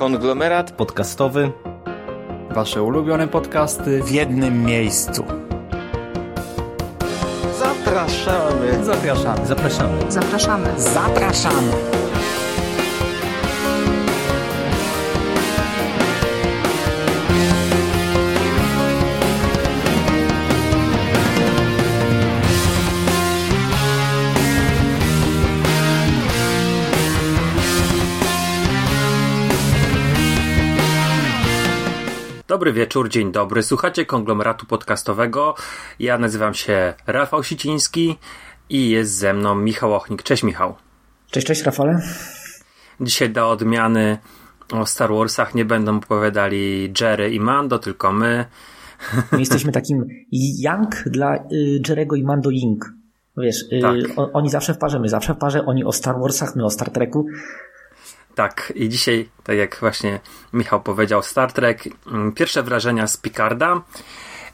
Konglomerat podcastowy. Wasze ulubione podcasty w jednym miejscu. Zapraszamy. Zapraszamy. Zapraszamy. Zapraszamy. Zapraszamy. Dobry wieczór, dzień dobry. Słuchacie konglomeratu podcastowego. Ja nazywam się Rafał Siciński i jest ze mną Michał Ochnik. Cześć Michał. Cześć, cześć Rafale. Dzisiaj do odmiany o Star Warsach nie będą opowiadali Jerry i Mando, tylko my. My jesteśmy takim Yang dla y, Jerego i Mando Ying. Wiesz, y, Tak. oni zawsze w parze, my zawsze w parze, oni o Star Warsach, my o Star Treku. Tak, i dzisiaj, tak jak właśnie Michał powiedział, Star Trek, mm, pierwsze wrażenia z Picarda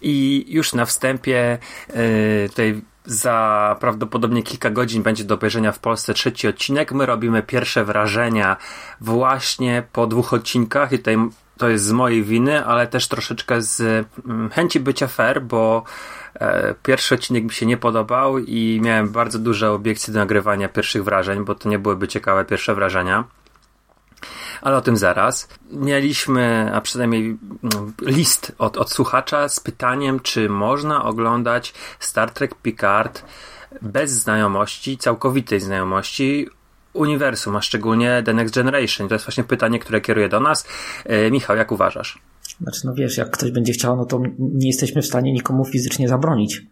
i już na wstępie yy, tutaj za prawdopodobnie kilka godzin będzie do obejrzenia w Polsce trzeci odcinek. My robimy pierwsze wrażenia właśnie po dwóch odcinkach i tutaj to jest z mojej winy, ale też troszeczkę z mm, chęci bycia fair, bo e, pierwszy odcinek mi się nie podobał i miałem bardzo duże obiekcje do nagrywania pierwszych wrażeń, bo to nie byłyby ciekawe pierwsze wrażenia ale o tym zaraz. Mieliśmy, a przynajmniej mm, list od, od słuchacza z pytaniem, czy można oglądać Star Trek Picard bez znajomości, całkowitej znajomości uniwersum, a szczególnie The Next Generation. To jest właśnie pytanie, które kieruje do nas. E, Michał, jak uważasz? Znaczy, no wiesz, jak ktoś będzie chciał, no to nie jesteśmy w stanie nikomu fizycznie zabronić.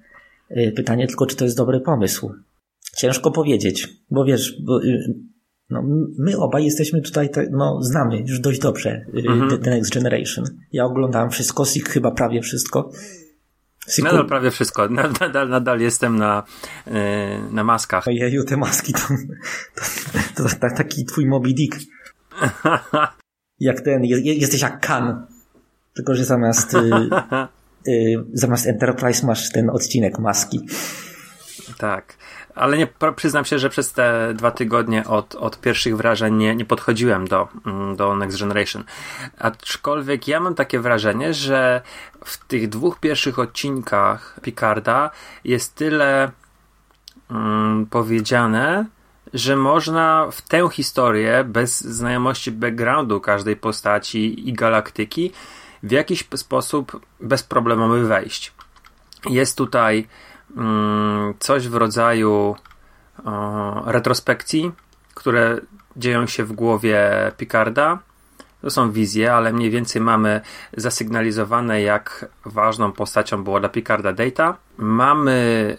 Y, Pytanie tylko, czy to jest dobry pomysł. Ciężko powiedzieć, bo wiesz, bo, y, no, my obaj jesteśmy tutaj, te- no, znamy już dość dobrze y, Mhm. The, The Next Generation. Ja oglądałem wszystko, Sik chyba prawie wszystko. Nadal prawie wszystko. Nadal, nadal jestem na, e, na maskach. Ojeju, te maski to, to, to, to taki twój Moby Dick. Jak ten, je, je- jesteś jak Kan. Tylko, że zamiast, y, y, zamiast Enterprise masz ten odcinek maski. Tak, ale nie, przyznam się, że przez te dwa tygodnie od, od pierwszych wrażeń nie, nie podchodziłem do, mm, do Next Generation. Aczkolwiek ja mam takie wrażenie, że w tych dwóch pierwszych odcinkach Picarda jest tyle mm, powiedziane, że można w tę historię bez znajomości backgroundu każdej postaci i galaktyki w jakiś sposób bezproblemowy wejść. Jest tutaj coś w rodzaju retrospekcji, które dzieją się w głowie Picarda. To są wizje, ale mniej więcej mamy zasygnalizowane, jak ważną postacią była dla Picarda Data. Mamy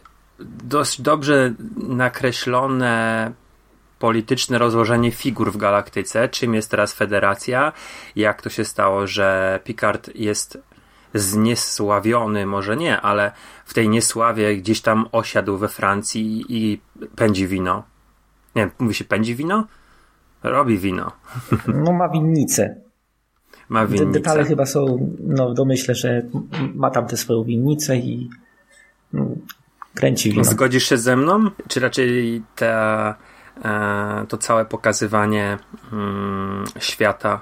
dość dobrze nakreślone polityczne rozłożenie figur w galaktyce, czym jest teraz federacja, jak to się stało, że Picard jest zniesławiony, może nie, ale w tej niesławie gdzieś tam osiadł we Francji i pędzi wino. Nie wiem, mówi się pędzi wino? Robi wino. No ma winnicę. Ma winnicę. detale chyba są, no domyślę, że ma tam tę swoją winnicę i no, kręci wino. Zgodzisz się ze mną? Czy raczej ta, e, to całe pokazywanie mm, świata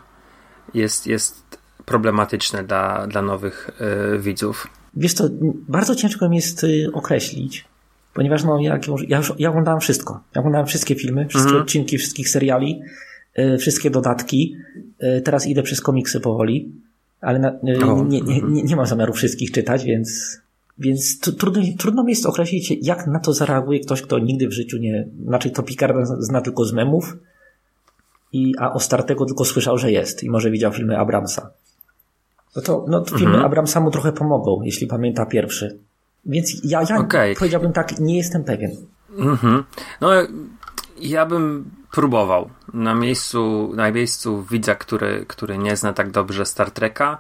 jest, jest problematyczne dla, dla nowych e, widzów? Wiesz co, bardzo ciężko mi jest y, określić, ponieważ no, już- ja, już, ja oglądałem wszystko. Ja oglądałem wszystkie filmy, wszystkie Mhm. odcinki wszystkich seriali, y, wszystkie dodatki. Y, teraz idę przez komiksy powoli, ale na, y, O, nie, nie, mhm. nie, nie mam zamiaru wszystkich czytać, więc, więc tr- trudno, trudno mi jest określić, jak na to zareaguje ktoś, kto nigdy w życiu nie... Znaczy to Picarda zna- zna tylko z memów, i, a o Startego tylko słyszał, że jest i może widział filmy Abramsa. No to, no to filmy Mhm. Abramsa mu trochę pomogą, jeśli pamięta pierwszy. Więc ja, ja Okej. powiedziałbym tak, nie jestem pewien. Mhm. No, ja bym próbował na miejscu, na miejscu widza, który, który nie zna tak dobrze Star Treka,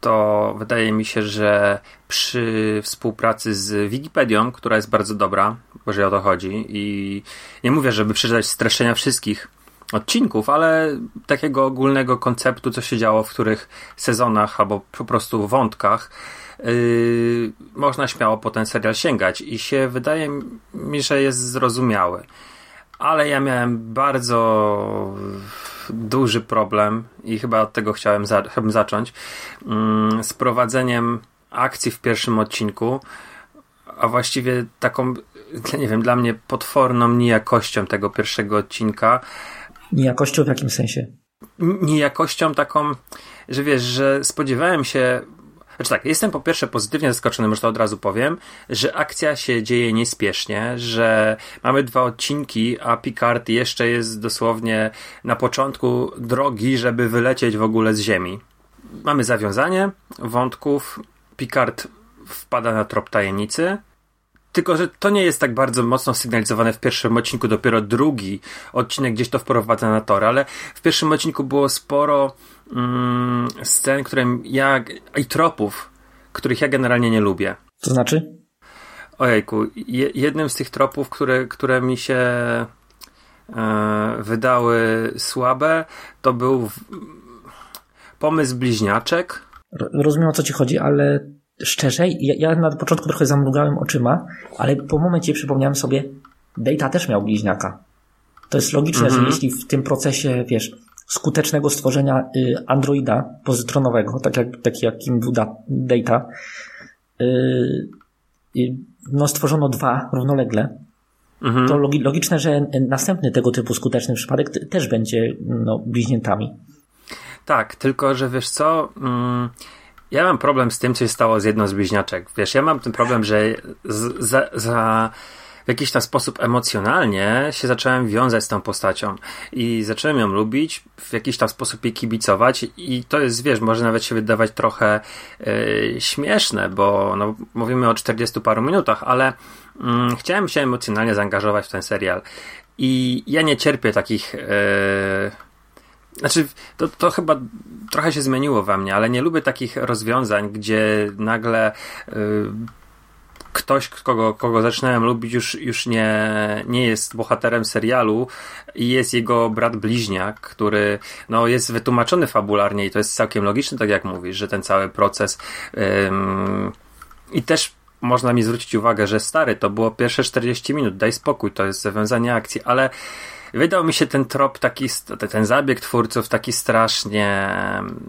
to wydaje mi się, że przy współpracy z Wikipedią, która jest bardzo dobra, bo że o to chodzi i nie mówię, żeby przeczytać streszczenia wszystkich odcinków, ale takiego ogólnego konceptu, co się działo w których sezonach albo po prostu wątkach, yy, można śmiało po ten serial sięgać i się wydaje mi, że jest zrozumiały. Ale ja miałem bardzo duży problem i chyba od tego chciałem, za, chciałbym zacząć. Mm, z prowadzeniem akcji w pierwszym odcinku, a właściwie taką, nie wiem, dla mnie potworną niejakością tego pierwszego odcinka. Niejakością w jakim sensie? Niejakością taką, że wiesz, że spodziewałem się znaczy tak, jestem po pierwsze pozytywnie zaskoczony, może to od razu powiem, że akcja się dzieje niespiesznie, że mamy dwa odcinki, a Picard jeszcze jest dosłownie na początku drogi, żeby wylecieć w ogóle z Ziemi. Mamy zawiązanie wątków, Picard wpada na trop tajemnicy, tylko, że to nie jest tak bardzo mocno sygnalizowane w pierwszym odcinku, dopiero drugi odcinek gdzieś to wprowadza na tor, ale w pierwszym odcinku było sporo mm, scen, które ja i tropów, których ja generalnie nie lubię. To znaczy? Ojejku, je, jednym z tych tropów, które, które mi się e, wydały słabe, to był w, pomysł bliźniaczek. Rozumiem o co ci chodzi, ale szczerze, ja, ja na początku trochę zamrugałem oczyma, ale po momencie przypomniałem sobie, Data też miał bliźniaka. To jest logiczne, że mhm. jeśli w tym procesie, wiesz, skutecznego stworzenia y, androida pozytronowego, tak jak, tak jak Kim Buda Data, y, y, no stworzono dwa równolegle, mhm. to logiczne, że następny tego typu skuteczny przypadek też będzie no, bliźniętami. Tak, tylko że wiesz co, mm, ja mam problem z tym, co się stało z jedną z bliźniaczek. Wiesz, ja mam ten problem, że z, za, za w jakiś tam sposób emocjonalnie się zacząłem wiązać z tą postacią i zacząłem ją lubić, w jakiś tam sposób jej kibicować i to jest, wiesz, może nawet się wydawać trochę yy, śmieszne, bo no, mówimy o 40 paru minutach, ale yy, chciałem się emocjonalnie zaangażować w ten serial i ja nie cierpię takich yy, znaczy, to, to chyba trochę się zmieniło we mnie, ale nie lubię takich rozwiązań, gdzie nagle y, ktoś, kogo, kogo zaczynałem lubić, już, już nie, nie jest bohaterem serialu i jest jego brat bliźniak, który no, jest wytłumaczony fabularnie i to jest całkiem logiczne, tak jak mówisz, że ten cały proces i też można mi zwrócić uwagę, że stary, to było pierwsze 40 minut, daj spokój, to jest zawiązanie akcji, ale wydał mi się ten trop taki, ten zabieg twórców taki strasznie...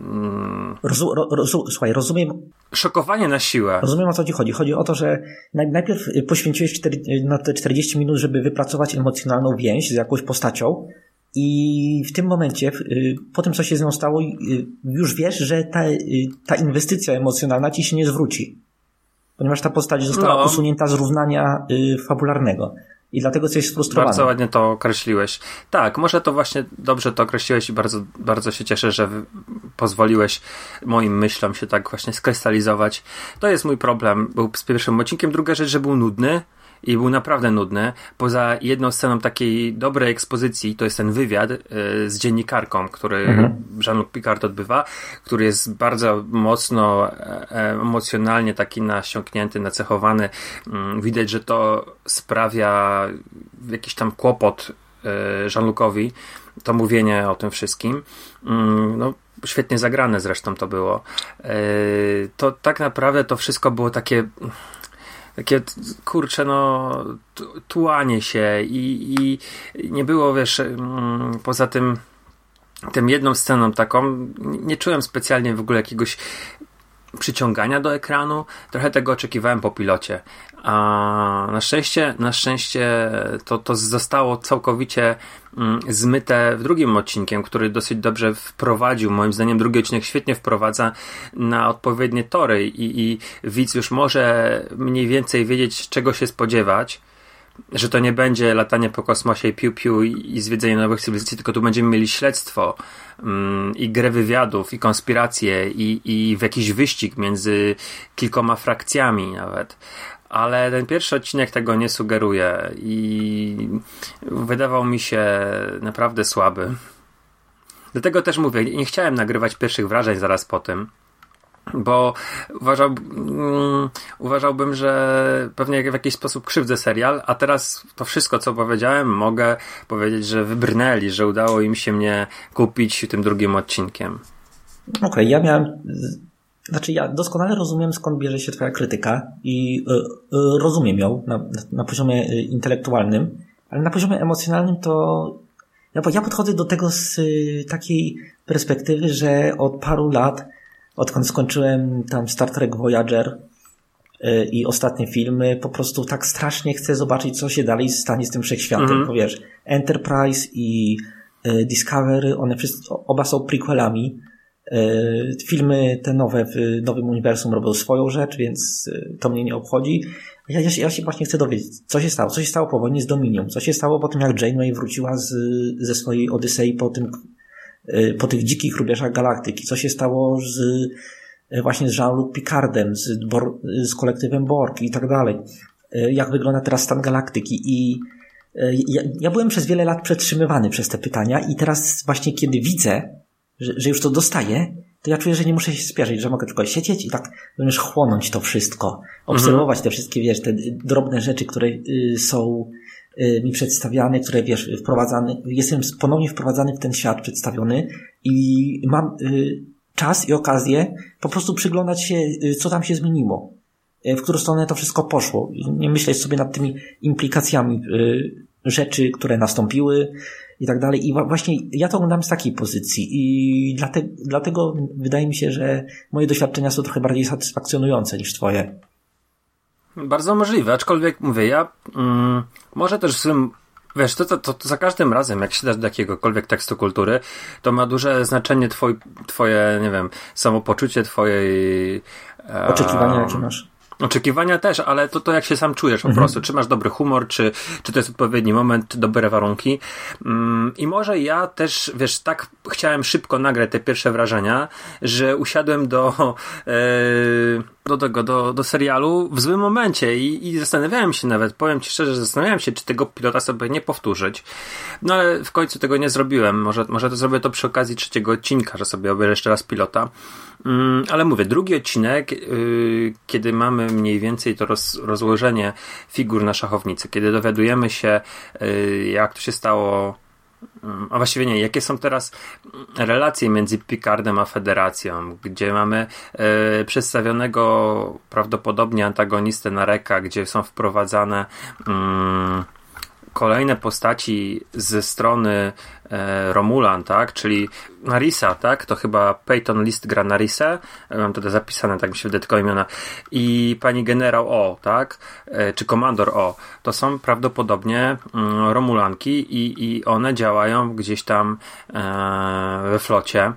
Mm, rozu, rozu, słuchaj, rozumiem... Szokowanie na siłę. Rozumiem o co ci chodzi. Chodzi o to, że najpierw poświęciłeś 4, na te 40 minut, żeby wypracować emocjonalną więź z jakąś postacią i w tym momencie, y, po tym co się z nią stało, y, już wiesz, że ta, y, ta inwestycja emocjonalna ci się nie zwróci. Ponieważ ta postać została no. usunięta z równania fabularnego i dlatego jesteś sfrustrowany. Bardzo ładnie to określiłeś. Tak, może to właśnie dobrze to określiłeś i bardzo, bardzo się cieszę, że pozwoliłeś moim myślom się tak właśnie skrystalizować. To jest mój problem. Był z pierwszym odcinkiem. Druga rzecz, że był nudny i był naprawdę nudny. Poza jedną sceną takiej dobrej ekspozycji, to jest ten wywiad y, z dziennikarką, który mhm. Jean-Luc Picard odbywa, który jest bardzo mocno e, e emocjonalnie taki nasiąknięty, nacechowany. Y, widać, że to sprawia jakiś tam kłopot y, Jean-Lucowi, to mówienie o tym wszystkim. Mm, no, świetnie zagrane zresztą to było. To tak naprawdę to wszystko było takie takie kurcze no tułanie się i, i nie było wiesz mm, poza tym tym jedną sceną taką nie czułem specjalnie w ogóle jakiegoś przyciągania do ekranu. Trochę tego oczekiwałem po pilocie. A na szczęście, na szczęście to, to zostało całkowicie mm, zmyte w drugim odcinkiem, który dosyć dobrze wprowadził. Moim zdaniem drugi odcinek świetnie wprowadza na odpowiednie tory i, i widz już może mniej więcej wiedzieć, czego się spodziewać że to nie będzie latanie po kosmosie i piu-piu i, zwiedzenie nowych cywilizacji, tylko tu będziemy mieli śledztwo mm, i grę wywiadów, i konspiracje, i, i w jakiś wyścig między kilkoma frakcjami nawet ale ten pierwszy odcinek tego nie sugeruje i wydawał mi się naprawdę słaby. Dlatego też mówię, nie chciałem nagrywać pierwszych wrażeń zaraz po tym, bo uważał, um, uważałbym, że pewnie w jakiś sposób krzywdzę serial, a teraz to wszystko, co powiedziałem, mogę powiedzieć, że wybrnęli, że udało im się mnie kupić tym drugim odcinkiem. Okej, okay, ja miałem znaczy, ja doskonale rozumiem, skąd bierze się Twoja krytyka i y, y, rozumiem ją na, na poziomie intelektualnym, ale na poziomie emocjonalnym to Ja, ja podchodzę do tego z takiej perspektywy, że od paru lat, odkąd skończyłem tam Star Trek Voyager y, i ostatnie filmy, po prostu tak strasznie chcę zobaczyć, co się dalej stanie z tym wszechświatem. Mhm. Bo wiesz, Enterprise i y, Discovery, one wszyscy, oba są prequelami. Y, Filmy te nowe w nowym uniwersum robią swoją rzecz, więc to mnie nie obchodzi. Ja, ja, się, ja się właśnie chcę dowiedzieć, co się stało. Co się stało po wojnie z Dominium? Co się stało po tym, jak Janeway wróciła z, ze swojej Odysei po tym, po tych dzikich rubieżach galaktyki? Co się stało z, y, właśnie z Jean-Luc Picardem, z, Bor, z kolektywem Borg i tak dalej? Y, Jak wygląda teraz stan galaktyki? I y, ja, ja byłem przez wiele lat przetrzymywany przez te pytania i teraz właśnie kiedy widzę, że, że już to dostaję, to ja czuję, że nie muszę się spieszyć, że mogę tylko siedzieć i tak również chłonąć to wszystko. Obserwować te wszystkie, wiesz, te drobne rzeczy, które y, są y, mi przedstawiane, które, wiesz, wprowadzane, jestem ponownie wprowadzany w ten świat przedstawiony i mam y, czas i okazję po prostu przyglądać się, y, co tam się zmieniło. Y, w którą stronę to wszystko poszło. Nie myśleć sobie nad tymi implikacjami y, rzeczy, które nastąpiły i tak dalej. I właśnie ja to oglądam z takiej pozycji i dlatego, dlatego wydaje mi się, że moje doświadczenia są trochę bardziej satysfakcjonujące niż twoje. Bardzo możliwe, aczkolwiek mówię, ja mm, może też w swym Wiesz, to, to, to, to za każdym razem, jak się dasz do jakiegokolwiek tekstu kultury, to ma duże znaczenie twoj, twoje, nie wiem, samopoczucie, twojej... e, Oczekiwania, jakie masz. Oczekiwania też, ale to, to jak się sam czujesz po prostu, czy masz dobry humor, czy, czy to jest odpowiedni moment, czy dobre warunki. Mm, I może ja też, wiesz, tak chciałem szybko nagrać te pierwsze wrażenia, że usiadłem do, e, do tego, do, do serialu w złym momencie i, i zastanawiałem się nawet, powiem ci szczerze, zastanawiałem się, czy tego pilota sobie nie powtórzyć. No ale w końcu tego nie zrobiłem. Może, może to zrobię to przy okazji trzeciego odcinka, że sobie obejrzę jeszcze raz pilota. Mm, ale mówię, drugi odcinek, yy, kiedy mamy mniej więcej to roz, rozłożenie figur na szachownicy, kiedy dowiadujemy się, yy, jak to się stało, a właściwie nie, jakie są teraz relacje między Picardem a Federacją, gdzie mamy yy, przedstawionego prawdopodobnie antagonistę Nareka, gdzie są wprowadzane mm, kolejne postaci ze strony e, Romulan, tak? Czyli Narisa, tak? To chyba Peyton List gra Narisę. E, Mam tutaj zapisane, tak mi się wydaje tylko imiona. I pani generał O, tak? E, czy komandor O. To są prawdopodobnie mm, Romulanki i, i one działają gdzieś tam e, we flocie.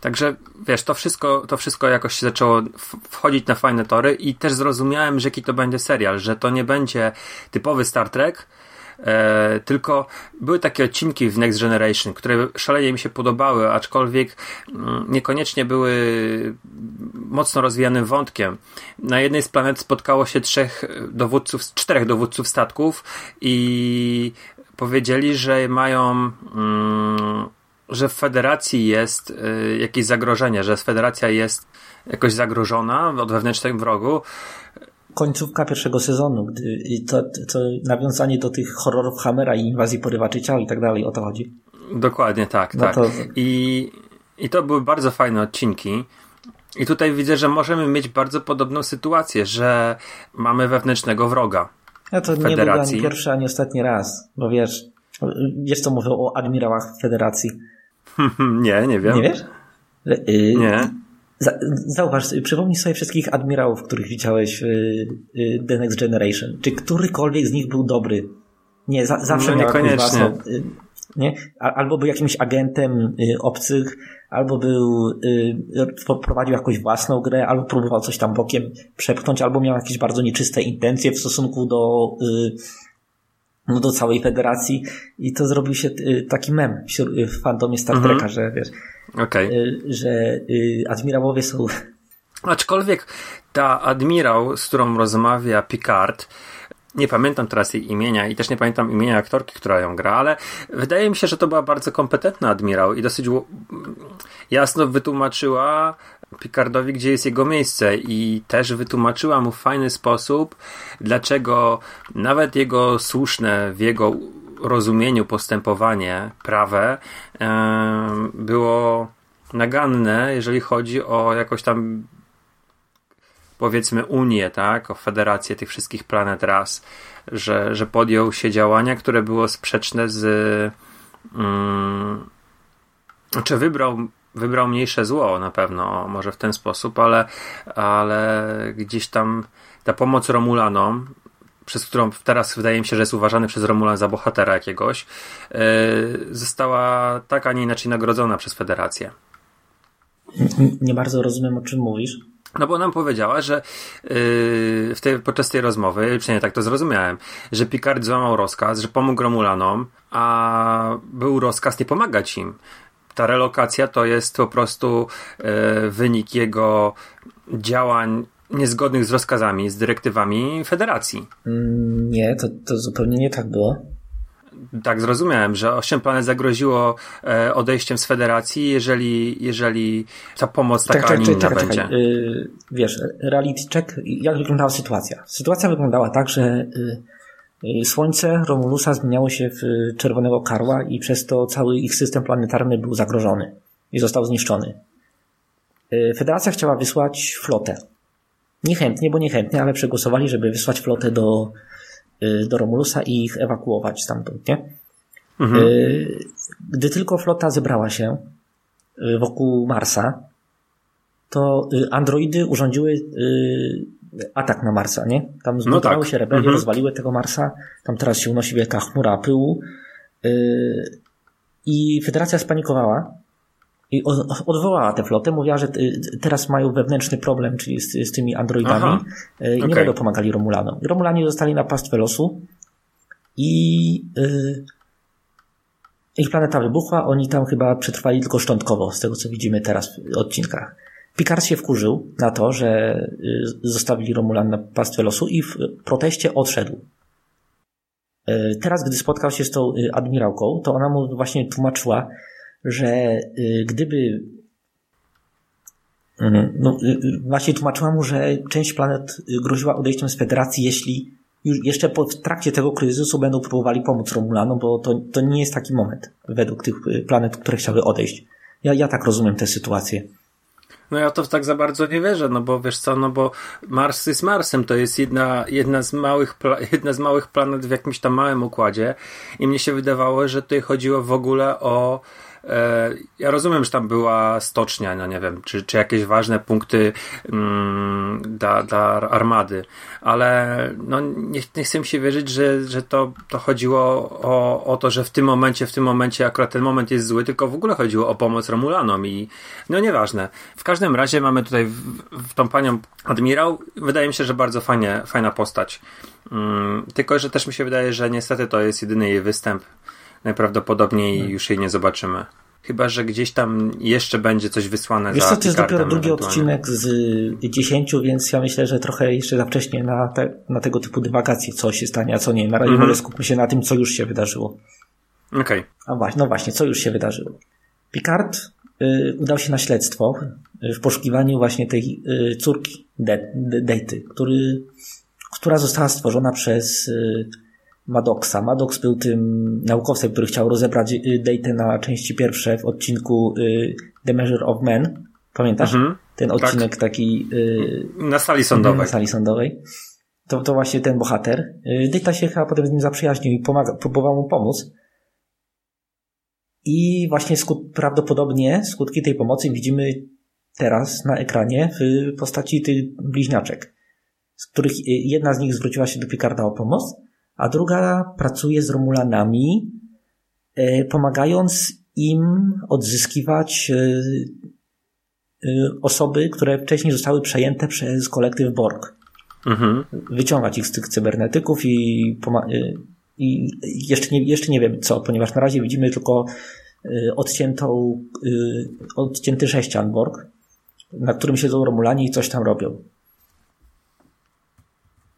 Także wiesz, to wszystko, to wszystko jakoś się zaczęło wchodzić na fajne tory i też zrozumiałem, że jaki to będzie serial, że to nie będzie typowy Star Trek, e, tylko były takie odcinki w Next Generation, które szalenie mi się podobały, aczkolwiek mm, niekoniecznie były mocno rozwijanym wątkiem. Na jednej z planet spotkało się trzech dowódców, czterech dowódców statków i powiedzieli, że mają mm, że w federacji jest y, jakieś zagrożenie, że federacja jest jakoś zagrożona od wewnętrznych wrogu. Końcówka pierwszego sezonu, gdy to, to nawiązanie do tych horrorów Hammera i inwazji porywaczy ciał i tak dalej, o to chodzi. Dokładnie tak, No tak. to- I, I to były bardzo fajne odcinki. I tutaj widzę, że możemy mieć bardzo podobną sytuację, że mamy wewnętrznego wroga. Ja to nie był ani pierwszy, ani ostatni raz, bo wiesz, wiesz co mówią o admirałach Federacji. nie, nie wiem. Nie wiesz? Że, y, Nie. Za, zauważ, przypomnij sobie wszystkich admirałów, których widziałeś w y, y, The Next Generation. Czy którykolwiek z nich był dobry? Nie, za, zawsze No, niekoniecznie. własną... Y, nie? Albo był jakimś agentem obcych, albo był, prowadził jakąś własną grę, albo próbował coś tam bokiem przepchnąć, albo miał jakieś bardzo nieczyste intencje w stosunku do, do całej federacji i to zrobił się y, taki mem wśród- w fandomie Star Mhm. Treka, że wiesz, Okej. y, że y, admirałowie są Aczkolwiek ta admirał, z którą rozmawia Picard, nie pamiętam teraz jej imienia i też nie pamiętam imienia aktorki, która ją gra, ale wydaje mi się, że to była bardzo kompetentna admirał i dosyć jasno wytłumaczyła Picardowi, gdzie jest jego miejsce i też wytłumaczyła mu w fajny sposób, dlaczego nawet jego słuszne w jego rozumieniu postępowanie prawe było naganne, jeżeli chodzi o jakoś tam powiedzmy Unię, tak, o federację tych wszystkich planet raz, że, że podjął się działania, które było sprzeczne z Mm, czy wybrał, wybrał mniejsze zło na pewno, może w ten sposób, ale, ale gdzieś tam ta pomoc Romulanom, przez którą teraz wydaje mi się, że jest uważany przez Romulan za bohatera jakiegoś, yy, została tak, a nie inaczej nagrodzona przez Federację. Nie bardzo rozumiem, o czym mówisz. No bo nam powiedziała, że yy, w tej, podczas tej rozmowy, przynajmniej tak to zrozumiałem, że Picard złamał rozkaz, że pomógł Romulanom, a był rozkaz nie pomagać im. Ta relokacja to jest po prostu yy, wynik jego działań niezgodnych z rozkazami, z dyrektywami Federacji. Nie, to, to zupełnie nie tak było. Tak, zrozumiałem, że osiem planet zagroziło e, odejściem z federacji, jeżeli, jeżeli ta pomoc taka, tak, a nie inna będzie. Czekaj. Yy, wiesz, reality check, jak wyglądała sytuacja? Sytuacja wyglądała tak, że yy, Słońce Romulusa zmieniało się w czerwonego karła i przez to cały ich system planetarny był zagrożony i został zniszczony. Yy, Federacja chciała wysłać flotę. Niechętnie, bo niechętnie, ale przegłosowali, żeby wysłać flotę do Y, do Romulusa i ich ewakuować stamtąd, nie? Mhm. Y, gdy tylko flota zebrała się y, wokół Marsa, to androidy urządziły atak na Marsa, nie? Tam zbudowały no tak. się rebelie, mhm. rozwaliły tego Marsa, tam teraz się unosi wielka chmura pyłu i Federacja spanikowała i odwołała tę flotę, mówiła, że teraz mają wewnętrzny problem, czyli z, z tymi androidami Aha. I nie okay. będą pomagali Romulanom. Romulanie zostali na pastwę losu i ich planeta wybuchła, oni tam chyba przetrwali tylko szczątkowo, z tego co widzimy teraz w odcinkach. Picard się wkurzył na to, że y, zostawili Romulan na pastwę losu i w proteście odszedł. E, teraz, gdy spotkał się z tą y, admirałką, to ona mu właśnie tłumaczyła, że y, gdyby mhm, no, y, y, właśnie tłumaczyła mu, że część planet groziła odejściem z Federacji, jeśli już jeszcze w trakcie tego kryzysu będą próbowali pomóc Romulanom, bo to, to nie jest taki moment według tych planet, które chciały odejść. Ja, ja tak rozumiem tę sytuację. No ja to tak za bardzo nie wierzę, no bo wiesz co, no bo Mars jest Marsem, to jest jedna, jedna, z małych, jedna z małych planet w jakimś tam małym układzie i mnie się wydawało, że tutaj chodziło w ogóle o ja rozumiem, że tam była stocznia, no nie wiem, czy, czy jakieś ważne punkty mm, dla, dla armady, ale no nie, nie chcę mi się wierzyć, że, że to, to chodziło o, o to, że w tym momencie, w tym momencie akurat ten moment jest zły, tylko w ogóle chodziło o pomoc Romulanom i no nieważne. W każdym razie mamy tutaj w, w tą panią admirał, wydaje mi się, że bardzo fajnie, fajna postać. Mm, tylko, że też mi się wydaje, że niestety to jest jedyny jej występ najprawdopodobniej hmm. już jej nie zobaczymy. Chyba, że gdzieś tam jeszcze będzie coś wysłane Wiesz za co, to jest dopiero drugi odcinek z dziesięciu, więc ja myślę, że trochę jeszcze za wcześnie na, te, na tego typu dywagacje, co się stanie, a co nie. Na razie mm -hmm. skupmy się na tym, co już się wydarzyło. Okej. Okay. A właśnie, no właśnie, co już się wydarzyło. Picard y, udał się na śledztwo y, w poszukiwaniu właśnie tej y, córki Dejty, który, która została stworzona przez y, Maddoxa. Maddox był tym naukowcem, który chciał rozebrać y, Data na części pierwsze w odcinku y, The Measure of Men. Pamiętasz? Mhm, ten odcinek tak. taki... Y, na sali sądowej. Na sali sądowej. To, to właśnie ten bohater. Data się chyba potem z nim zaprzyjaźnił i pomaga, próbował mu pomóc. I właśnie skut, prawdopodobnie skutki tej pomocy widzimy teraz na ekranie w postaci tych bliźniaczek, z których jedna z nich zwróciła się do Picarda o pomoc, a druga pracuje z Romulanami, e, pomagając im odzyskiwać e, e, osoby, które wcześniej zostały przejęte przez kolektyw Borg. Mhm. Wyciągać ich z tych cybernetyków i, i jeszcze, nie, jeszcze nie wiem co, ponieważ na razie widzimy tylko odciętą, odcięty sześcian Borg, na którym siedzą Romulani i coś tam robią.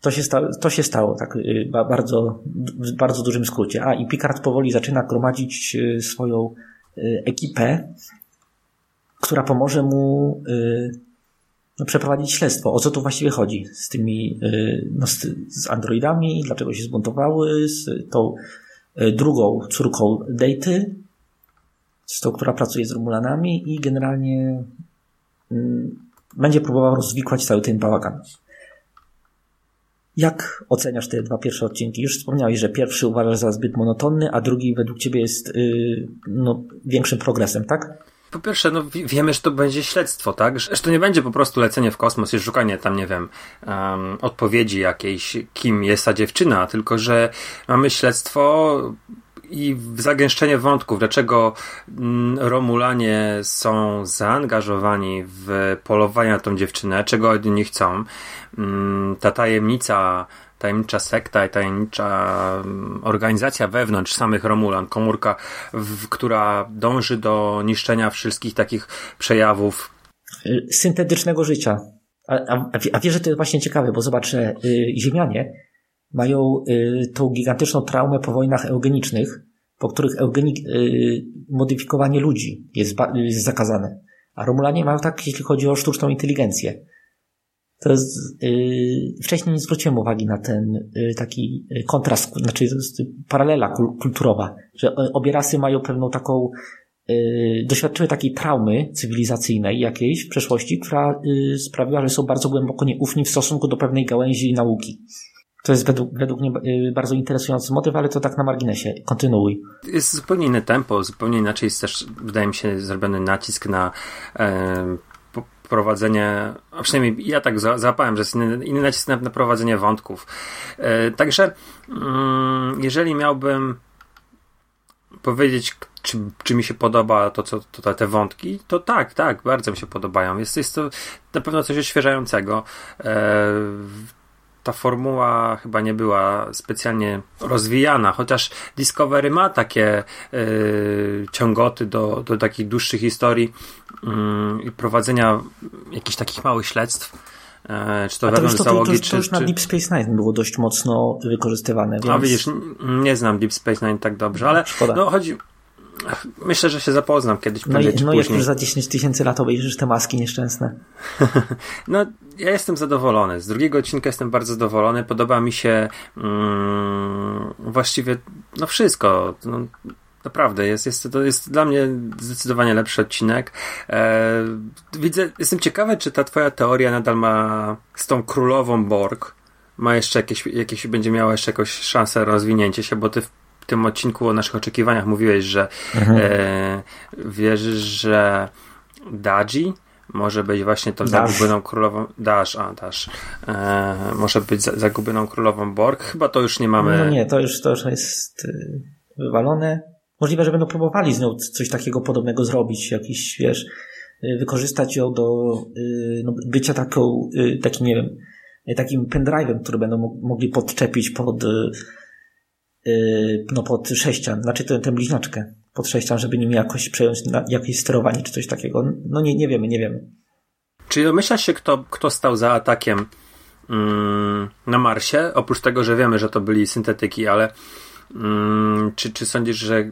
To się, stało, to się stało tak y, bardzo, w bardzo dużym skrócie. A i Picard powoli zaczyna gromadzić y, swoją y, ekipę, która pomoże mu no, przeprowadzić śledztwo. O co tu właściwie chodzi z tymi no, z, z androidami, dlaczego się zbuntowały, z tą drugą córką Dejty, z tą, która pracuje z Romulanami i generalnie mm, będzie próbował rozwikłać cały ten bałagan. Jak oceniasz te dwa pierwsze odcinki? Już wspomniałeś, że pierwszy uważasz za zbyt monotonny, a drugi według ciebie jest yy, no, większym progresem, tak? Po pierwsze, no wiemy, że to będzie śledztwo, tak? Że to nie będzie po prostu lecenie w kosmos i szukanie tam, nie wiem, um, odpowiedzi jakiejś, kim jest ta dziewczyna, tylko że mamy śledztwo i zagęszczenie wątków, dlaczego mm, Romulanie są zaangażowani w polowanie na tą dziewczynę, czego od nich chcą. Mm, ta tajemnica tajemnicza sekta i tajemnicza mm, organizacja wewnątrz samych Romulan, komórka, w, która dąży do niszczenia wszystkich takich przejawów syntetycznego życia. A, a, a wiesz, że to jest właśnie ciekawe, bo zobacz, że y, Ziemianie mają y, tą gigantyczną traumę po wojnach eugenicznych, po których eugenik, y, modyfikowanie ludzi jest, jest zakazane. A Romulanie mają tak, jeśli chodzi o sztuczną inteligencję. To jest, yy, wcześniej nie zwróciłem uwagi na ten yy, taki kontrast, znaczy paralela kul kulturowa, że obie rasy mają pewną taką, yy, doświadczyły takiej traumy cywilizacyjnej jakiejś w przeszłości, która sprawiła, że są bardzo głęboko nieufni w stosunku do pewnej gałęzi nauki. To jest według, według mnie yy, bardzo interesujący motyw, ale to tak na marginesie. Kontynuuj. Jest zupełnie inne tempo, zupełnie inaczej jest też, wydaje mi się, zrobiony nacisk na prowadzenie, a przynajmniej ja tak załapałem, że jest inny, inny nacisk na, na prowadzenie wątków. E, także mm, jeżeli miałbym powiedzieć, czy, czy mi się podoba to, co to, te wątki, to tak, tak, bardzo mi się podobają. Jest, jest to na pewno coś odświeżającego. E, ta formuła chyba nie była specjalnie rozwijana, chociaż Discovery ma takie y, ciągoty do, do takich dłuższych historii y, i prowadzenia jakichś takich małych śledztw. E, czy to A to już, to, załogi, to, to, to już czy, na Deep Space Nine było dość mocno wykorzystywane. Więc... A widzisz, nie znam Deep Space Nine tak dobrze, ale Szkoda. no chodzi, Myślę, że się zapoznam kiedyś. No, je, no jak już za 10 tysięcy lat obejrzysz te maski nieszczęsne. no, ja jestem zadowolony. Z drugiego odcinka jestem bardzo zadowolony. Podoba mi się mm, właściwie no wszystko. No, naprawdę, jest, jest, to jest dla mnie zdecydowanie lepszy odcinek. E, widzę, jestem ciekawy, czy ta twoja teoria nadal ma z tą królową Borg ma jeszcze jakieś, jakieś będzie miała jeszcze jakąś szansę rozwinięcia się, bo ty w tym odcinku o naszych oczekiwaniach mówiłeś, że mhm. e, wierzysz, że Daji może być właśnie tą Dash. zagubioną królową Dash, a Dash e, może być zagubioną królową Borg. Chyba to już nie mamy. No nie, to już, to już jest y, wywalone. Możliwe, że będą próbowali z nią coś takiego podobnego zrobić, jakiś, wiesz, y, wykorzystać ją do y, no, bycia taką, takim, nie wiem, takim pendrive'em, który będą mogli podczepić pod no pod sześcian, znaczy tę, tę bliźniaczkę pod sześcian, żeby nimi jakoś przejąć na, jakieś sterowanie czy coś takiego. No nie, nie wiemy, nie wiemy. Czy domyślasz się, kto, kto stał za atakiem mm, na Marsie? Oprócz tego, że wiemy, że to byli syntetyki, ale mm, czy, czy sądzisz, że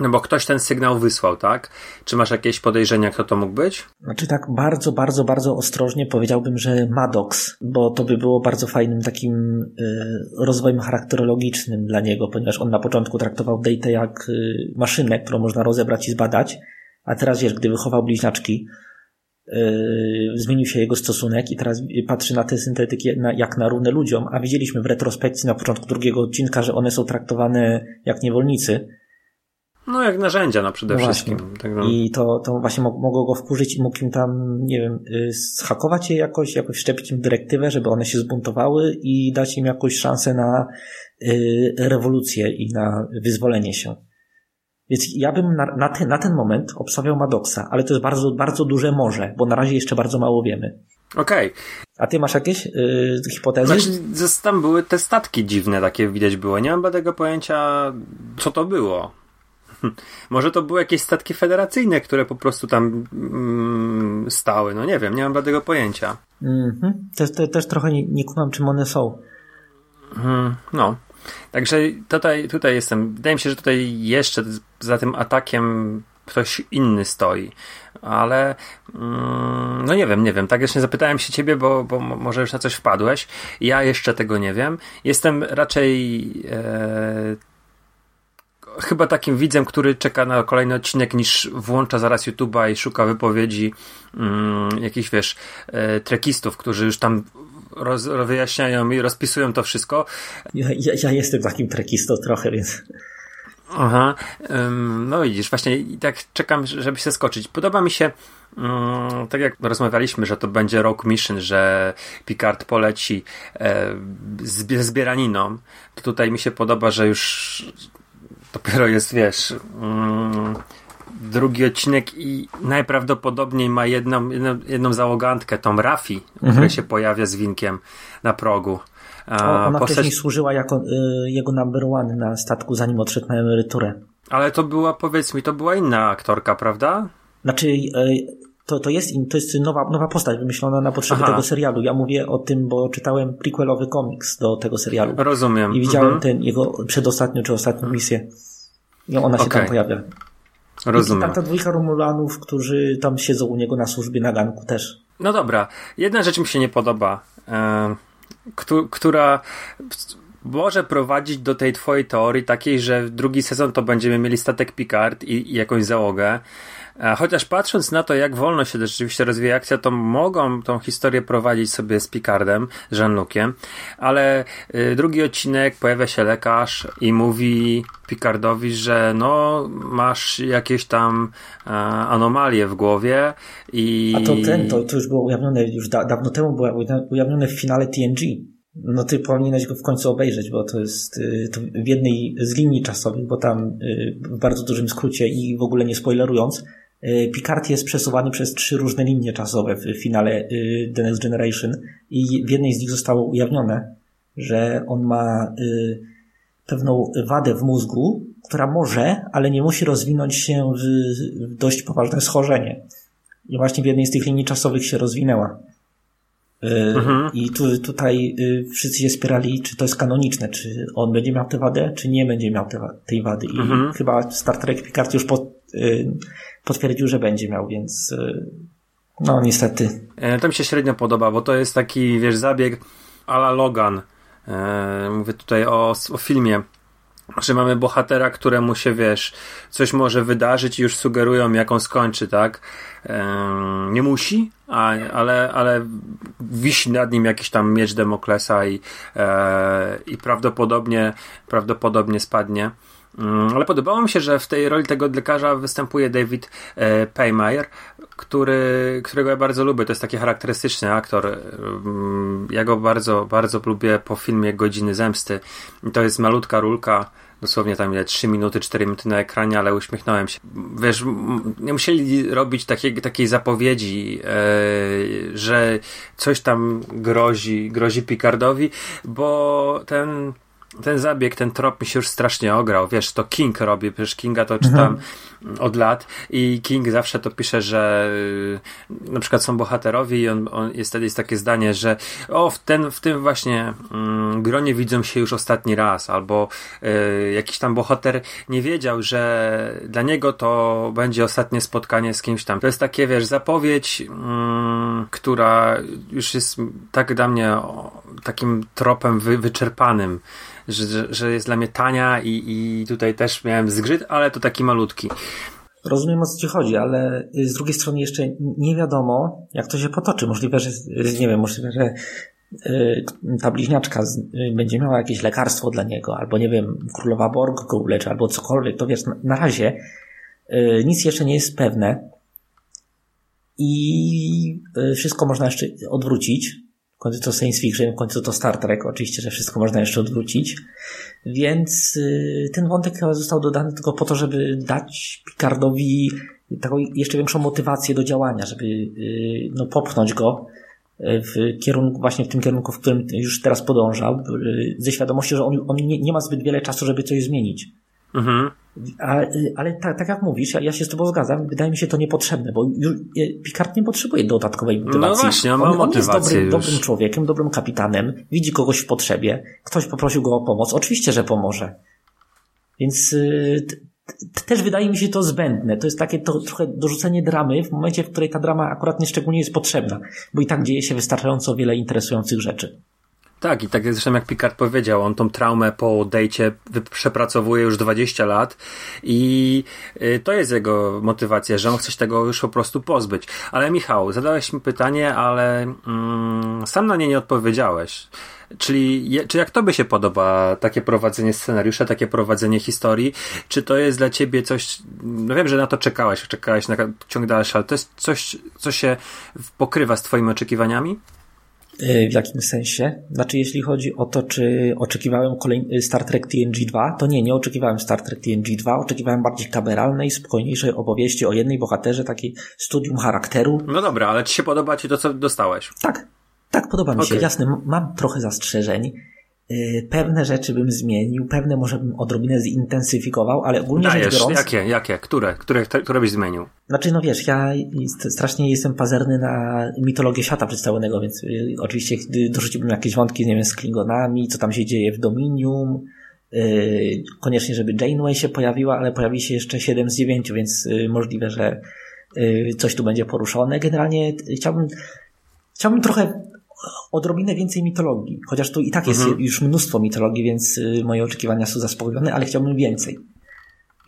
no bo ktoś ten sygnał wysłał, tak? Czy masz jakieś podejrzenia, kto to mógł być? Znaczy tak bardzo, bardzo, bardzo ostrożnie powiedziałbym, że Maddox, bo to by było bardzo fajnym takim y, rozwojem charakterologicznym dla niego, ponieważ on na początku traktował Data jak y, maszynę, którą można rozebrać i zbadać, a teraz wiesz, gdy wychował bliźniaczki, y, zmienił się jego stosunek i teraz patrzy na te syntetyki jak na równe ludziom, a widzieliśmy w retrospekcji na początku drugiego odcinka, że one są traktowane jak niewolnicy, no, jak narzędzia, no przede no wszystkim. Tak. I to, to właśnie mogło go wkurzyć i mógł im tam, nie wiem, y, schakować je jakoś, jakoś wszczepić im dyrektywę, żeby one się zbuntowały i dać im jakąś szansę na y, rewolucję i na wyzwolenie się. Więc ja bym na, na, ten, na ten moment obstawiał Madoksa, ale to jest bardzo, bardzo duże morze, bo na razie jeszcze bardzo mało wiemy. Okej. Okay. A ty masz jakieś yy, hipotezy? Znaczy, tam były te statki dziwne takie widać było. Nie mam tego pojęcia, co to było. Może to były jakieś statki federacyjne, które po prostu tam mm, stały. No nie wiem, nie mam żadnego pojęcia. Mhm. Też, te, też trochę nie, nie kumam, czym one są. Mm, no. Także tutaj, tutaj jestem. Wydaje mi się, że tutaj jeszcze za tym atakiem ktoś inny stoi. Ale mm, no nie wiem, nie wiem. Tak jeszcze zapytałem się ciebie, bo, bo może już na coś wpadłeś. Ja jeszcze tego nie wiem. Jestem raczej e, chyba takim widzem, który czeka na kolejny odcinek, niż włącza zaraz YouTube'a i szuka wypowiedzi mm, jakichś, wiesz, e, trekistów, którzy już tam roz, wyjaśniają i rozpisują to wszystko. Ja, ja, ja jestem takim trekistą trochę, więc... Aha, no widzisz, właśnie i tak czekam, żeby się skoczyć. Podoba mi się, um, tak jak rozmawialiśmy, że to będzie Rock Mission, że Picard poleci e, z zbieraniną, to tutaj mi się podoba, że już dopiero jest, wiesz, um, drugi odcinek i najprawdopodobniej ma jedną, jedną, jedną załogantkę, tą Rafi, mhm. która się pojawia z winkiem na progu. A, Ona postać... wcześniej służyła jako y, jego number one na statku, zanim odszedł na emeryturę. Ale to była, powiedz mi, to była inna aktorka, prawda? Znaczy, y, to, to, jest, to jest nowa, nowa postać wymyślona na potrzeby Aha. tego serialu. Ja mówię o tym, bo czytałem prequelowy komiks do tego serialu. Rozumiem. I widziałem mhm. ten jego przedostatnią czy ostatnią misję. I ona się okay. tam pojawia. Rozumiem. I tam ta dwójka Romulanów, którzy tam siedzą u niego na służbie na ganku też. No dobra. Jedna rzecz mi się nie podoba. Yy która może prowadzić do tej twojej teorii takiej, że drugi sezon to będziemy mieli statek Picard i, i jakąś załogę. Chociaż patrząc na to, jak wolno się rzeczywiście rozwija akcja, to mogą tą historię prowadzić sobie z Picardem, Jean-Luciem, ale y, drugi odcinek pojawia się lekarz i mówi Picardowi, że no, masz jakieś tam e, anomalie w głowie i... A to ten, to, to już było ujawnione, już da, dawno temu było ujawnione w finale TNG. No ty powinieneś go w końcu obejrzeć, bo to jest to w jednej z linii czasowych, bo tam w bardzo dużym skrócie i w ogóle nie spoilerując, Picard jest przesuwany przez trzy różne linie czasowe w finale The Next Generation i w jednej z nich zostało ujawnione, że on ma pewną wadę w mózgu, która może, ale nie musi rozwinąć się w dość poważne schorzenie. I właśnie w jednej z tych linii czasowych się rozwinęła. Mhm. I tu, tutaj wszyscy się spierali, czy to jest kanoniczne, czy on będzie miał tę wadę, czy nie będzie miał te, tej wady. I mhm. chyba Star Trek Picard już pod, y, potwierdził, że będzie miał, więc y, no niestety. E, to mi się średnio podoba, bo to jest taki, wiesz, zabieg ala Logan. E, mówię tutaj o, o filmie że mamy bohatera, któremu się, wiesz, coś może wydarzyć i już sugerują, jak on skończy, tak? nie musi, a, ale, ale wisi nad nim jakiś tam miecz Demoklesa i, e, i prawdopodobnie, prawdopodobnie spadnie. Mm, ale podobało mi się, że w tej roli tego lekarza występuje David e, Paymeyer, który, którego ja bardzo lubię. To jest taki charakterystyczny aktor. Mm, ja go bardzo, bardzo lubię po filmie Godziny Zemsty. To jest malutka rulka dosłownie tam ile 3 minuty, 4 minuty na ekranie, ale uśmiechnąłem się. Wiesz, nie musieli robić takiej, takiej zapowiedzi, e, że coś tam grozi, grozi Picardowi, bo ten ten zabieg, ten trop mi się już strasznie ograł. Wiesz, to King robi, przecież Kinga to czytam mhm. Od lat i King zawsze to pisze, że y, na przykład są bohaterowi i on, on jest jest takie zdanie, że o, w, ten, w tym właśnie mm, gronie widzą się już ostatni raz, albo y, jakiś tam bohater nie wiedział, że dla niego to będzie ostatnie spotkanie z kimś tam. To jest takie, wiesz, zapowiedź, mm, która już jest tak dla mnie o, takim tropem wy, wyczerpanym że, że jest dla mnie tania i, i tutaj też miałem zgrzyt, ale to taki malutki. Rozumiem o co ci chodzi, ale z drugiej strony jeszcze nie wiadomo, jak to się potoczy. Możliwe, że, nie wiem, możliwe, że y, ta bliźniaczka y, będzie miała jakieś lekarstwo dla niego, albo nie wiem, królowa Borg go uleczy, albo cokolwiek. To wiesz, na razie y, nic jeszcze nie jest pewne i wszystko można jeszcze odwrócić końcu to science fiction, w końcu to Star Trek, oczywiście, że wszystko można jeszcze odwrócić. Więc y, ten wątek został dodany tylko po to, żeby dać Picardowi taką jeszcze większą motywację do działania, żeby y, no, popchnąć go y, w kierunku, właśnie w tym kierunku, w którym już teraz podążał, ze świadomością, że on, on nie, nie ma zbyt wiele czasu, żeby coś zmienić. Mhm. Ale, ale tak, tak, jak mówisz, ja, ja, się z tobą zgadzam, wydaje mi się to niepotrzebne, bo już, Picard nie potrzebuje dodatkowej motywacji. No właśnie, on ma on, on jest dobrym, dobrym człowiekiem, dobrym kapitanem, widzi kogoś w potrzebie, ktoś poprosił go o pomoc, oczywiście, że pomoże. Więc y, też wydaje mi się to zbędne. To jest takie to, trochę dorzucenie dramy w momencie, w której ta drama akurat nieszczególnie jest potrzebna, bo i tak dzieje się wystarczająco wiele interesujących rzeczy. Tak, i tak zresztą jak Picard powiedział, on tą traumę po odejście przepracowuje już 20 lat i y, to jest jego motywacja, że on chce się tego już po prostu pozbyć. Ale Michał, zadałeś mi pytanie, ale mm, sam na nie nie odpowiedziałeś. Czyli je, czy jak tobie się podoba takie prowadzenie scenariusza, takie prowadzenie historii? Czy to jest dla ciebie coś, no wiem, że na to czekałeś, czekałeś na ciąg dalszy, ale to jest coś, co się pokrywa z twoimi oczekiwaniami? E, w jakim sensie? Znaczy, jeśli chodzi o to, czy oczekiwałem kolejny Star Trek TNG 2, to nie, nie oczekiwałem Star Trek TNG 2, oczekiwałem bardziej kameralnej, spokojniejszej opowieści o jednej bohaterze, takiej studium charakteru. No dobra, ale czy się podoba ci to, co dostałeś? Tak, tak, podoba mi okay. się. Jasne, mam trochę zastrzeżeń. Y, pewne rzeczy bym zmienił, pewne może bym odrobinę zintensyfikował, ale ogólnie Dajesz, rzecz biorąc... Jakie, jakie? Które? Które, które byś zmienił? Znaczy, no wiesz, ja strasznie jestem pazerny na mitologię świata przedstawionego, więc y, oczywiście dorzuciłbym jakieś wątki, nie wiem, z Klingonami, co tam się dzieje w Dominium, y, koniecznie, żeby Janeway się pojawiła, ale pojawi się jeszcze 7 z 9, więc możliwe, że coś tu będzie poruszone. Generalnie chciałbym, chciałbym trochę odrobinę więcej mitologii. Chociaż tu i tak jest mhm. już mnóstwo mitologii, więc y, moje oczekiwania są zaspokojone, ale chciałbym więcej.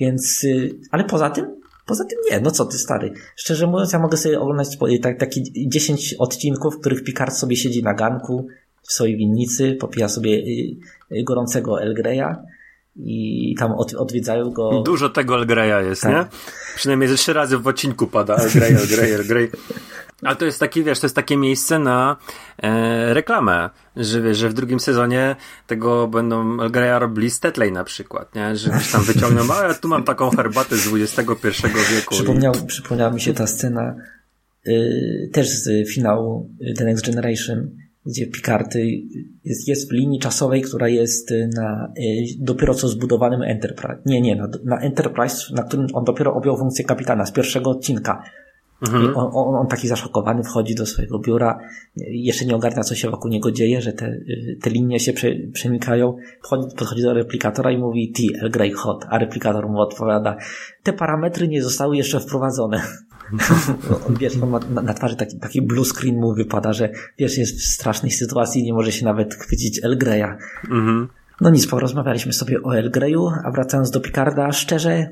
Więc, y, ale poza tym, poza tym nie, no co ty stary. Szczerze mówiąc, ja mogę sobie oglądać tak, takie 10 odcinków, w których Picard sobie siedzi na ganku w swojej winnicy, popija sobie y, gorącego El Greya i tam od, odwiedzają go. Dużo tego El Greya jest, tak. nie? Przynajmniej ze trzy razy w odcinku pada El Grey, El Grey, El Grey. Ale to jest takie, wiesz, to jest takie miejsce na e, reklamę, że że w drugim sezonie tego będą Greya robili Stetley na przykład, nie? Że gdzieś tam wyciągną, a ja tu mam taką herbatę z XXI wieku. Przypomniał, i... Przypomniała mi się ta scena y, też z finału The Next Generation, gdzie Picard jest, jest w linii czasowej, która jest na y, dopiero co zbudowanym Enterprise. Nie, nie, na, na Enterprise, na którym on dopiero objął funkcję kapitana z pierwszego odcinka. Mhm. On, on, on, taki zaszokowany wchodzi do swojego biura, jeszcze nie ogarnia, co się wokół niego dzieje, że te, te linie się prze, przenikają. Podchodzi, podchodzi do replikatora i mówi T, El Grey Hot, a replikator mu odpowiada, te parametry nie zostały jeszcze wprowadzone. wiesz, on ma na, na twarzy taki, taki blue screen mu wypada, że wiesz, jest w strasznej sytuacji i nie może się nawet chwycić El Greya. Mhm. No nic, porozmawialiśmy sobie o El Greyu, a wracając do Picarda, szczerze,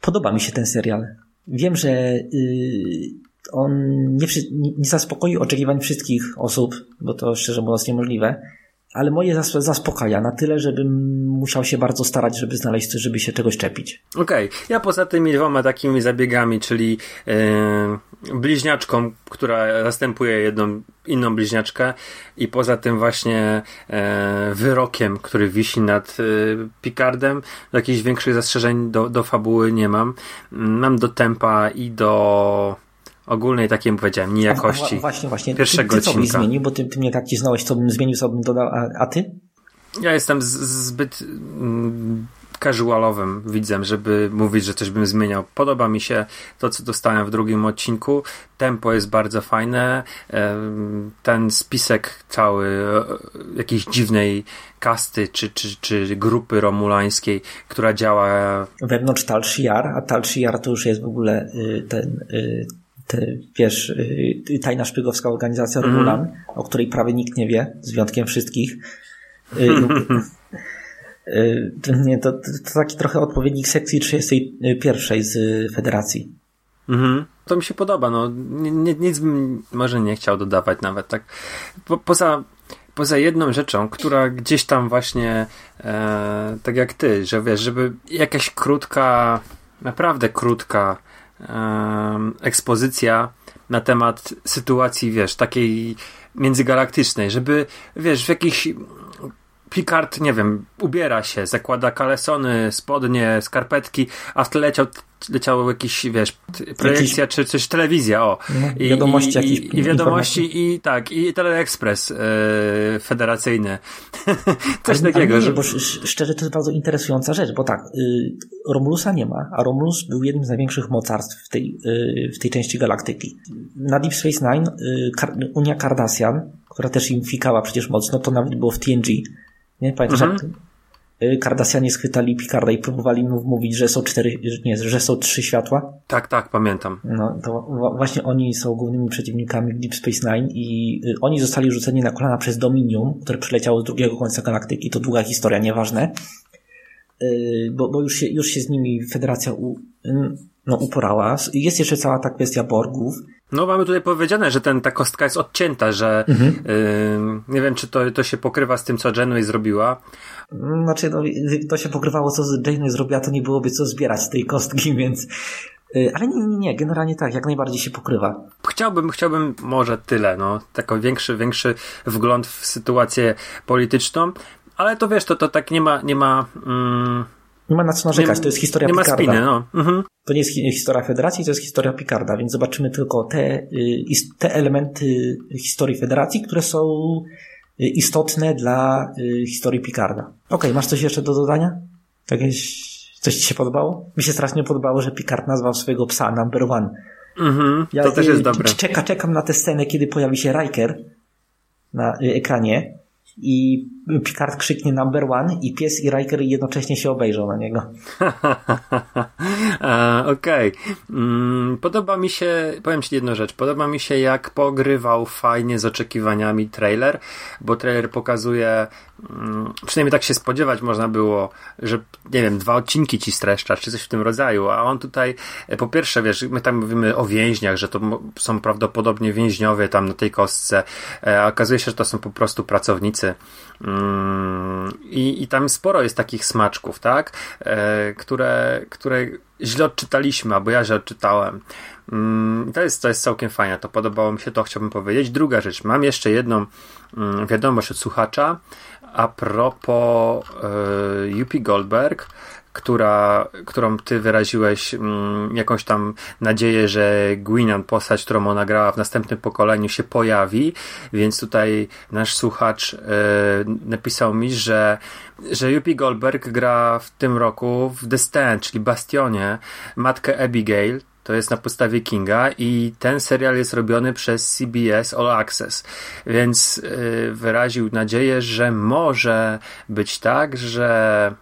podoba mi się ten serial. Wiem, że y, on nie, nie zaspokoi oczekiwań wszystkich osób, bo to szczerze mówiąc niemożliwe, ale moje zaspokaja na tyle, żebym musiał się bardzo starać, żeby znaleźć coś, żeby się czegoś czepić. Okej, okay. ja poza tymi dwoma takimi zabiegami, czyli yy, bliźniaczką, która zastępuje jedną inną bliźniaczkę i poza tym właśnie yy, wyrokiem, który wisi nad yy, Picardem, jakichś większych zastrzeżeń do, do fabuły nie mam. Mam do tempa i do ogólnej takiej, powiedziałem, niejakości a, a, właśnie, właśnie. pierwszego ty, ty co byś zmienił, bo ty, ty mnie tak cisnąłeś, co bym zmienił, co bym dodał, a, a ty? Ja jestem z, zbyt mm, casualowym widzem, żeby mówić, że coś bym zmieniał. Podoba mi się to, co dostałem w drugim odcinku. Tempo jest bardzo fajne. Ten spisek cały e, jakiejś dziwnej kasty czy, czy, czy grupy romulańskiej, która działa wewnątrz Tal Shiar, a Tal Shiar to już jest w ogóle y, ten y, te, wiesz, y, tajna szpiegowska organizacja mm. Romulan, o której prawie nikt nie wie, z wyjątkiem wszystkich. Y, y, nie, to, to taki trochę odpowiednik sekcji 31 z Federacji. Mhm. To mi się podoba, no. nic bym może nie chciał dodawać nawet, tak. Po, poza, poza jedną rzeczą, która gdzieś tam właśnie, e, tak jak ty, że wiesz, żeby jakaś krótka, naprawdę krótka ekspozycja na temat sytuacji, wiesz, takiej międzygalaktycznej, żeby, wiesz, w jakiś Picard, nie wiem, ubiera się, zakłada kalesony, spodnie, skarpetki, a w tle leciał leciało jakieś, wiesz, projekcja jakiś... czy coś, telewizja, o. No, I, wiadomości i, jakieś. I, wiadomości i tak, i Teleekspres yy, federacyjny. coś ale, takiego. Ale nie, że... bo szczerze to jest bardzo interesująca rzecz, bo tak, y, Romulusa nie ma, a Romulus był jednym z największych mocarstw w tej, y, w tej części galaktyki. Na Deep Space Nine y, Kar Unia Cardassian, która też im fikała przecież mocno, to nawet było w TNG. Nie? Pamiętasz, mhm. jak Kardasjanie schwytali Picarda i próbowali mu mówić, że są cztery, nie, że są trzy światła. Tak, tak, pamiętam. No, to właśnie oni są głównymi przeciwnikami Deep Space Nine i oni zostali rzuceni na kolana przez Dominium, które przyleciało z drugiego końca galaktyki. To długa historia, nieważne. Bo, bo już, się, już się z nimi Federacja u, no, uporała. Jest jeszcze cała ta kwestia Borgów. No mamy tutaj powiedziane, że ten, ta kostka jest odcięta, że mhm. yy, nie wiem, czy to, to się pokrywa z tym, co Janeway zrobiła. Znaczy, no, to się pokrywało, co Janeway zrobiła, to nie byłoby co zbierać z tej kostki, więc... Yy, ale nie, nie, nie, generalnie tak, jak najbardziej się pokrywa. Chciałbym, chciałbym może tyle, no, taki większy, większy wgląd w sytuację polityczną, ale to wiesz, to, to tak nie ma, nie ma, mm, nie ma na co narzekać, nie, to jest historia nie Picarda. Ma spiny, no. Mhm. To nie jest historia Federacji, to jest historia Picarda, więc zobaczymy tylko te, y, te elementy historii Federacji, które są y, istotne dla y, historii Picarda. Okej, okay, masz coś jeszcze do dodania? Jakieś, coś ci się podobało? Mi się strasznie podobało, że Picard nazwał swojego psa Number One. Mhm, ja, to też jest dobre. Czeka, czekam na tę scenę, kiedy pojawi się Riker na ekranie i Picard krzyknie number one i pies i Riker jednocześnie się obejrzą na niego. Okej. Okay. Mm, podoba mi się, powiem Ci jedną rzecz, podoba mi się jak pogrywał fajnie z oczekiwaniami trailer, bo trailer pokazuje, mm, przynajmniej tak się spodziewać można było, że nie wiem, dwa odcinki Ci streszcza, czy coś w tym rodzaju, a on tutaj, e, po pierwsze, wiesz, my tam mówimy o więźniach, że to są prawdopodobnie więźniowie tam na tej kostce, e, a okazuje się, że to są po prostu pracownicy I, I tam sporo jest takich smaczków, tak? E, które, które źle odczytaliśmy, albo ja źle odczytałem. Mm, to jest, to jest całkiem fajne, to podobało mi się, to chciałbym powiedzieć. Druga rzecz, mam jeszcze jedną mm, wiadomość od słuchacza a propos e, Yupi Goldberg która, którą ty wyraziłeś mm, jakąś tam nadzieję, że Gwinan, postać, którą ona grała w następnym pokoleniu się pojawi, więc tutaj nasz słuchacz y, napisał mi, że że Yuppie Goldberg gra w tym roku w The Stand, czyli Bastionie, matkę Abigail, to jest na podstawie Kinga i ten serial jest robiony przez CBS All Access, więc yy, wyraził nadzieję, że może być tak, że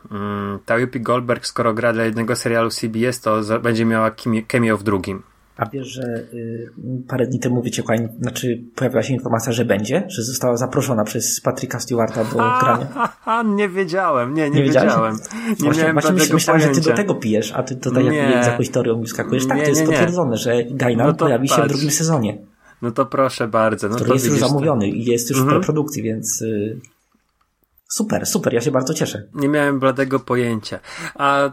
Whoopi Goldberg, skoro gra dla jednego serialu CBS, to będzie miała cameo w drugim. A wiesz, że y, parę dni temu wyciekła, znaczy pojawiła się informacja, że będzie, że została zaproszona przez Patricka Stewarta do a, grania. A, nie wiedziałem, nie, nie, nie wiedziałem. Nie właśnie, miałem właśnie myśl, myślałem, pojęcia. że ty do tego pijesz, a ty tutaj jak z jakąś teorią mi skakujesz. Tak, nie, to jest nie, potwierdzone, że Gainan no pojawi patrz. się w drugim sezonie. No to proszę bardzo. No który to jest już zamówiony i jest już mhm. w produkcji, więc y, super, super, ja się bardzo cieszę. Nie miałem bladego pojęcia. A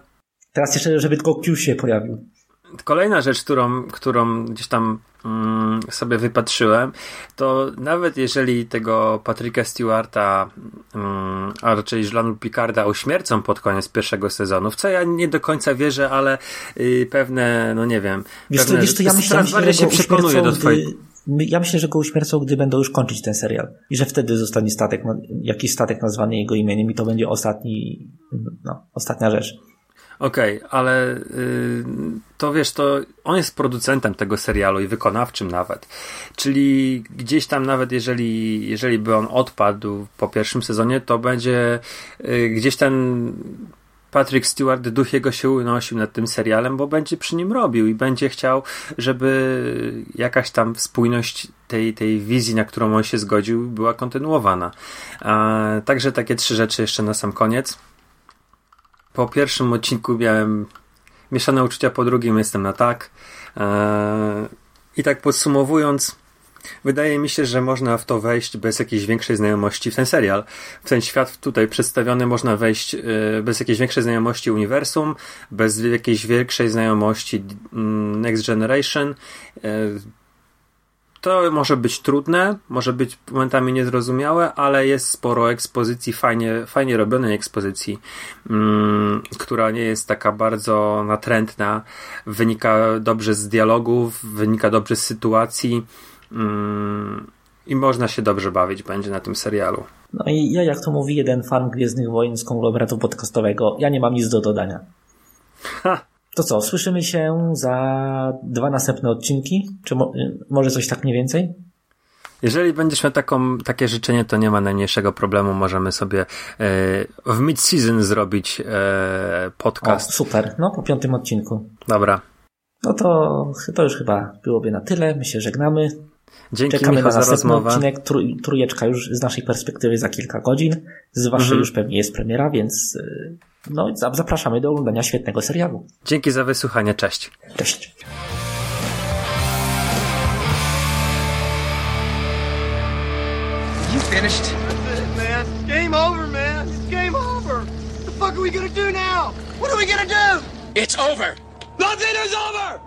Teraz jeszcze, żeby tylko Q się pojawił kolejna rzecz, którą, którą gdzieś tam mm, sobie wypatrzyłem, to nawet jeżeli tego Patryka Stewarta, mm, a raczej Żlanu Picarda uśmiercą pod koniec pierwszego sezonu, w co ja nie do końca wierzę, ale y, pewne, no nie wiem, wiesz pewne, wiesz ja myślę, że się przekonuje do twojej... Ja myślę, że go uśmiercą, gdy będą już kończyć ten serial. I że wtedy zostanie statek, jakiś statek nazwany jego imieniem i to będzie ostatni, no, ostatnia rzecz. Okej, okay, ale yy, to wiesz, to on jest producentem tego serialu i wykonawczym nawet. Czyli gdzieś tam nawet jeżeli, jeżeli by on odpadł po pierwszym sezonie, to będzie yy, gdzieś ten Patrick Stewart duch jego się unosił nad tym serialem, bo będzie przy nim robił i będzie chciał, żeby jakaś tam spójność tej, tej wizji, na którą on się zgodził, była kontynuowana. Także takie trzy rzeczy jeszcze na sam koniec po pierwszym odcinku miałem mieszane uczucia, po drugim jestem na tak. Eee, I tak podsumowując, wydaje mi się, że można w to wejść bez jakiejś większej znajomości w ten serial. W ten świat tutaj przedstawiony można wejść e, bez jakiejś większej znajomości uniwersum, bez jakiejś większej znajomości mm, Next Generation. To może być trudne, może być momentami niezrozumiałe, ale jest sporo ekspozycji, fajnie, fajnie robionej ekspozycji, mm, która nie jest taka bardzo natrętna, wynika dobrze z dialogów, wynika dobrze z sytuacji mm, i można się dobrze bawić będzie na tym serialu. No i ja, jak to mówi jeden fan Gwiezdnych Wojen z konglomeratu podcastowego, ja nie mam nic do dodania. Ha! To co, słyszymy się za dwa następne odcinki? Czy mo może coś tak mniej więcej? Jeżeli będziesz miał taką, takie życzenie, to nie ma najmniejszego problemu. Możemy sobie e, w mid-season zrobić e, O, podcast. super, no po piątym odcinku. Dobra. No to, to już chyba byłoby na tyle. My się żegnamy. Dzięki Czekamy Michał na za następny rozmowę. odcinek. Trój, trójeczka już z naszej perspektywy za kilka godzin. Z waszej Mhm. już pewnie jest premiera, więc y, no, za- zapraszamy do oglądania świetnego serialu. Dzięki za wysłuchanie. Cześć. Cześć. You finished? That's it, man. Game over, man. It's game over. What the fuck are we gonna do now? What are we gonna do? It's over. Nothing is over.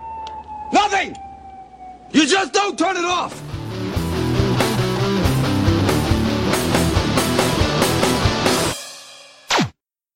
Nothing. You just don't turn it off.